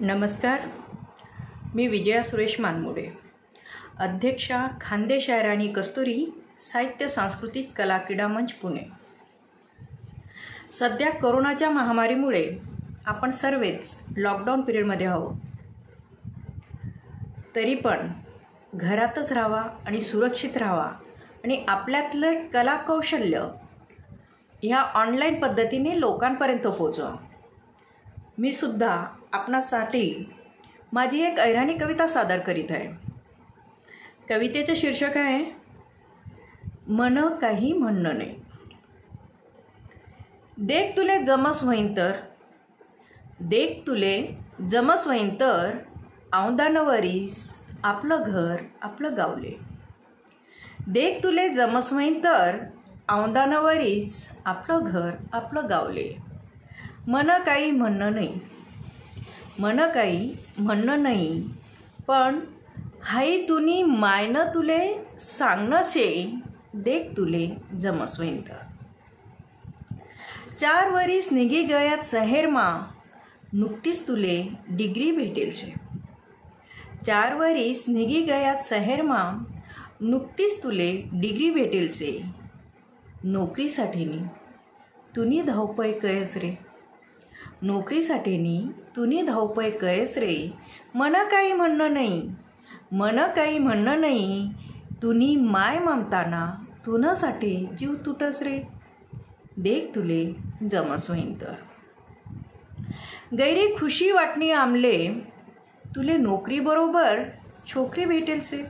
नमस्कार. मी विजया सुरेश मानमोडे. अध्यक्षा खानदेश आणि कस्तुरी साहित्य सांस्कृतिक कला क्रीडा मंच पुणे. सध्या कोरोनाच्या महामारीमुळे आपण सर्वच लॉकडाऊन पिरियडमध्ये आहोत. तरी पण घरातच राहावा आणि सुरक्षित राहावा आणि आपल्यातलं कला कौशल्य ह्या ऑनलाईन पद्धतीने लोकांपर्यंत पोचवा मी सुद्धा आपणासाठी माझी एक ऐराणी कविता सादर करीत आहे. कवितेचं शीर्षक आहे मन काही म्हणणं नाही. देख तुले जमस होईन तर देख तुले जमस होईन तर औंदानवरीस आपलं घर आपलं गावले. देख तुले जमस होईन तर औंदानावरीस आपलं घर आपलं गावले. मन काही म्हणणं नाही. मन काही म्हणणं नाही पण हाई तुनी मायनं तुले सांगणं शे देख तुले जमसवेन तर चार वरीस निघी गयात सहेरमा नुकतीच तुले डिग्री भेटेल शे चार वरीस निघी गयात सहेरमा नुकतीच तुले डिग्री भेटेल से नोकरीसाठीनी तुनी धावपय कयच रे. नोकरीसाठीनी तुनी धावपय कयस रे. मन काही म्हणणं नाही मन काही म्हणणं नाही तुनी माय ममताना तुनासाठी जीव तुटस रे. देख तुले जमस होईन तर. गैरी खुशी वाटणी आमले तुले नोकरीबरोबर छोकरी भेटेल से.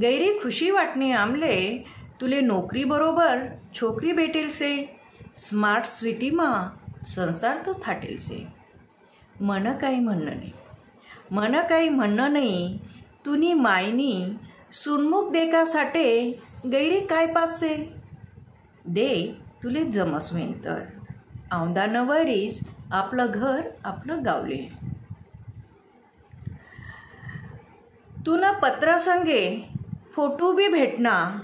गैरी खुशी वाटणी आमले तुले नोकरीबरोबर छोकरी भेटेल से. स्मार्ट स्वीटीमा संसार तो थाटेल से मन काही म्हणणं नाही. मन काही म्हणणं नाही तुनी मायनी सुनमुख देकासाठे गैरी काय पाचसे? दे तुले जमस होईन तर औंदा वरीस आपलं घर आपलं गावले. तुन पत्रासंगे फोटो बी भेटना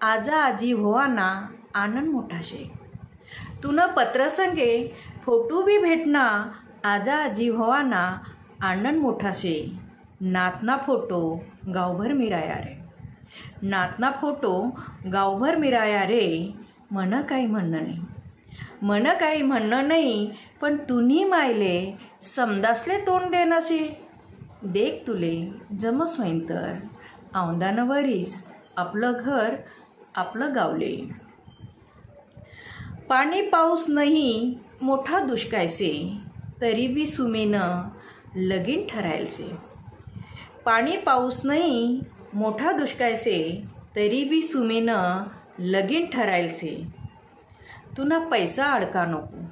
आजा आजी होवाना आनंद मोठा शे तुन पत्रसंगे फोटो बी भेटना आजा आजी आनंद मोठा शे नातना फोटो गावभर मिराया रे. नातना फोटो गावभर मिराया रे. मन काही म्हणणं नाही. मन काही म्हणणं नाही पण तुनी मायले समदासले तोंड देनाशे. देख तुले जमस होईन तर. औंदानं वरीस आपलं घर आपलं गावले. पाणी पाऊस नाही मोठा दुष्कायसे तरी बी सुमेनं लगीन ठरायचे पाणी पाऊस नाही मोठा दुष्कायसे तरी बी सुमेनं लगीन ठरायचे तुना पैसा अडका नको.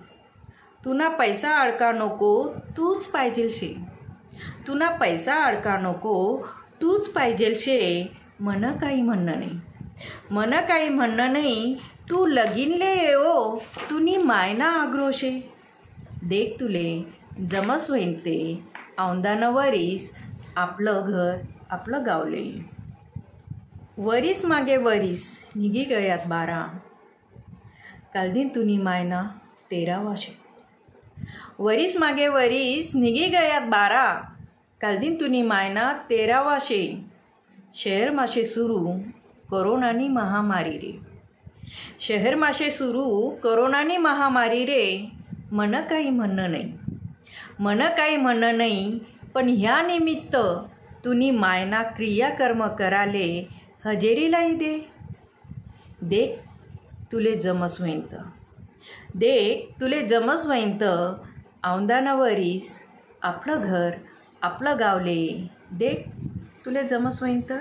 तुना पैसा अडका नको तूच पाहिजेल शे तुना पैसा अडका नको तूच पाहिजेल शे मन काही म्हणणं नाही. मन काही म्हणणं नाही तू लगीनले येओ तुनी मायना आग्रोशे. देख तुले जमस होईन ते औंदानं वरीस आपलं घर आपलं गावले. वरीस मागे वरीस निघी गयात बारा. कालदीन तुनी मायना तेरा वाशे. वरीस मागे वरीस निघी गयात बारा. कालदीन तुनी मायना तेरा वाशे. शहर माशे सुरू कोरोनानी महामारी रे. शहर माशे सुरू करोनानी महामारी रे. मन काही म्हणणं नाही. मन काही म्हणणं नाही पण ह्या निमित्त तुनी मायना क्रियाकर्म कराले हजेरीलाही दे. देख तुले जमस वैंत देख तुले जमस वैंत औंदानावरीस औंदाना वरीस आपलं घर आपलं गावले. देख तुले जमस वैंत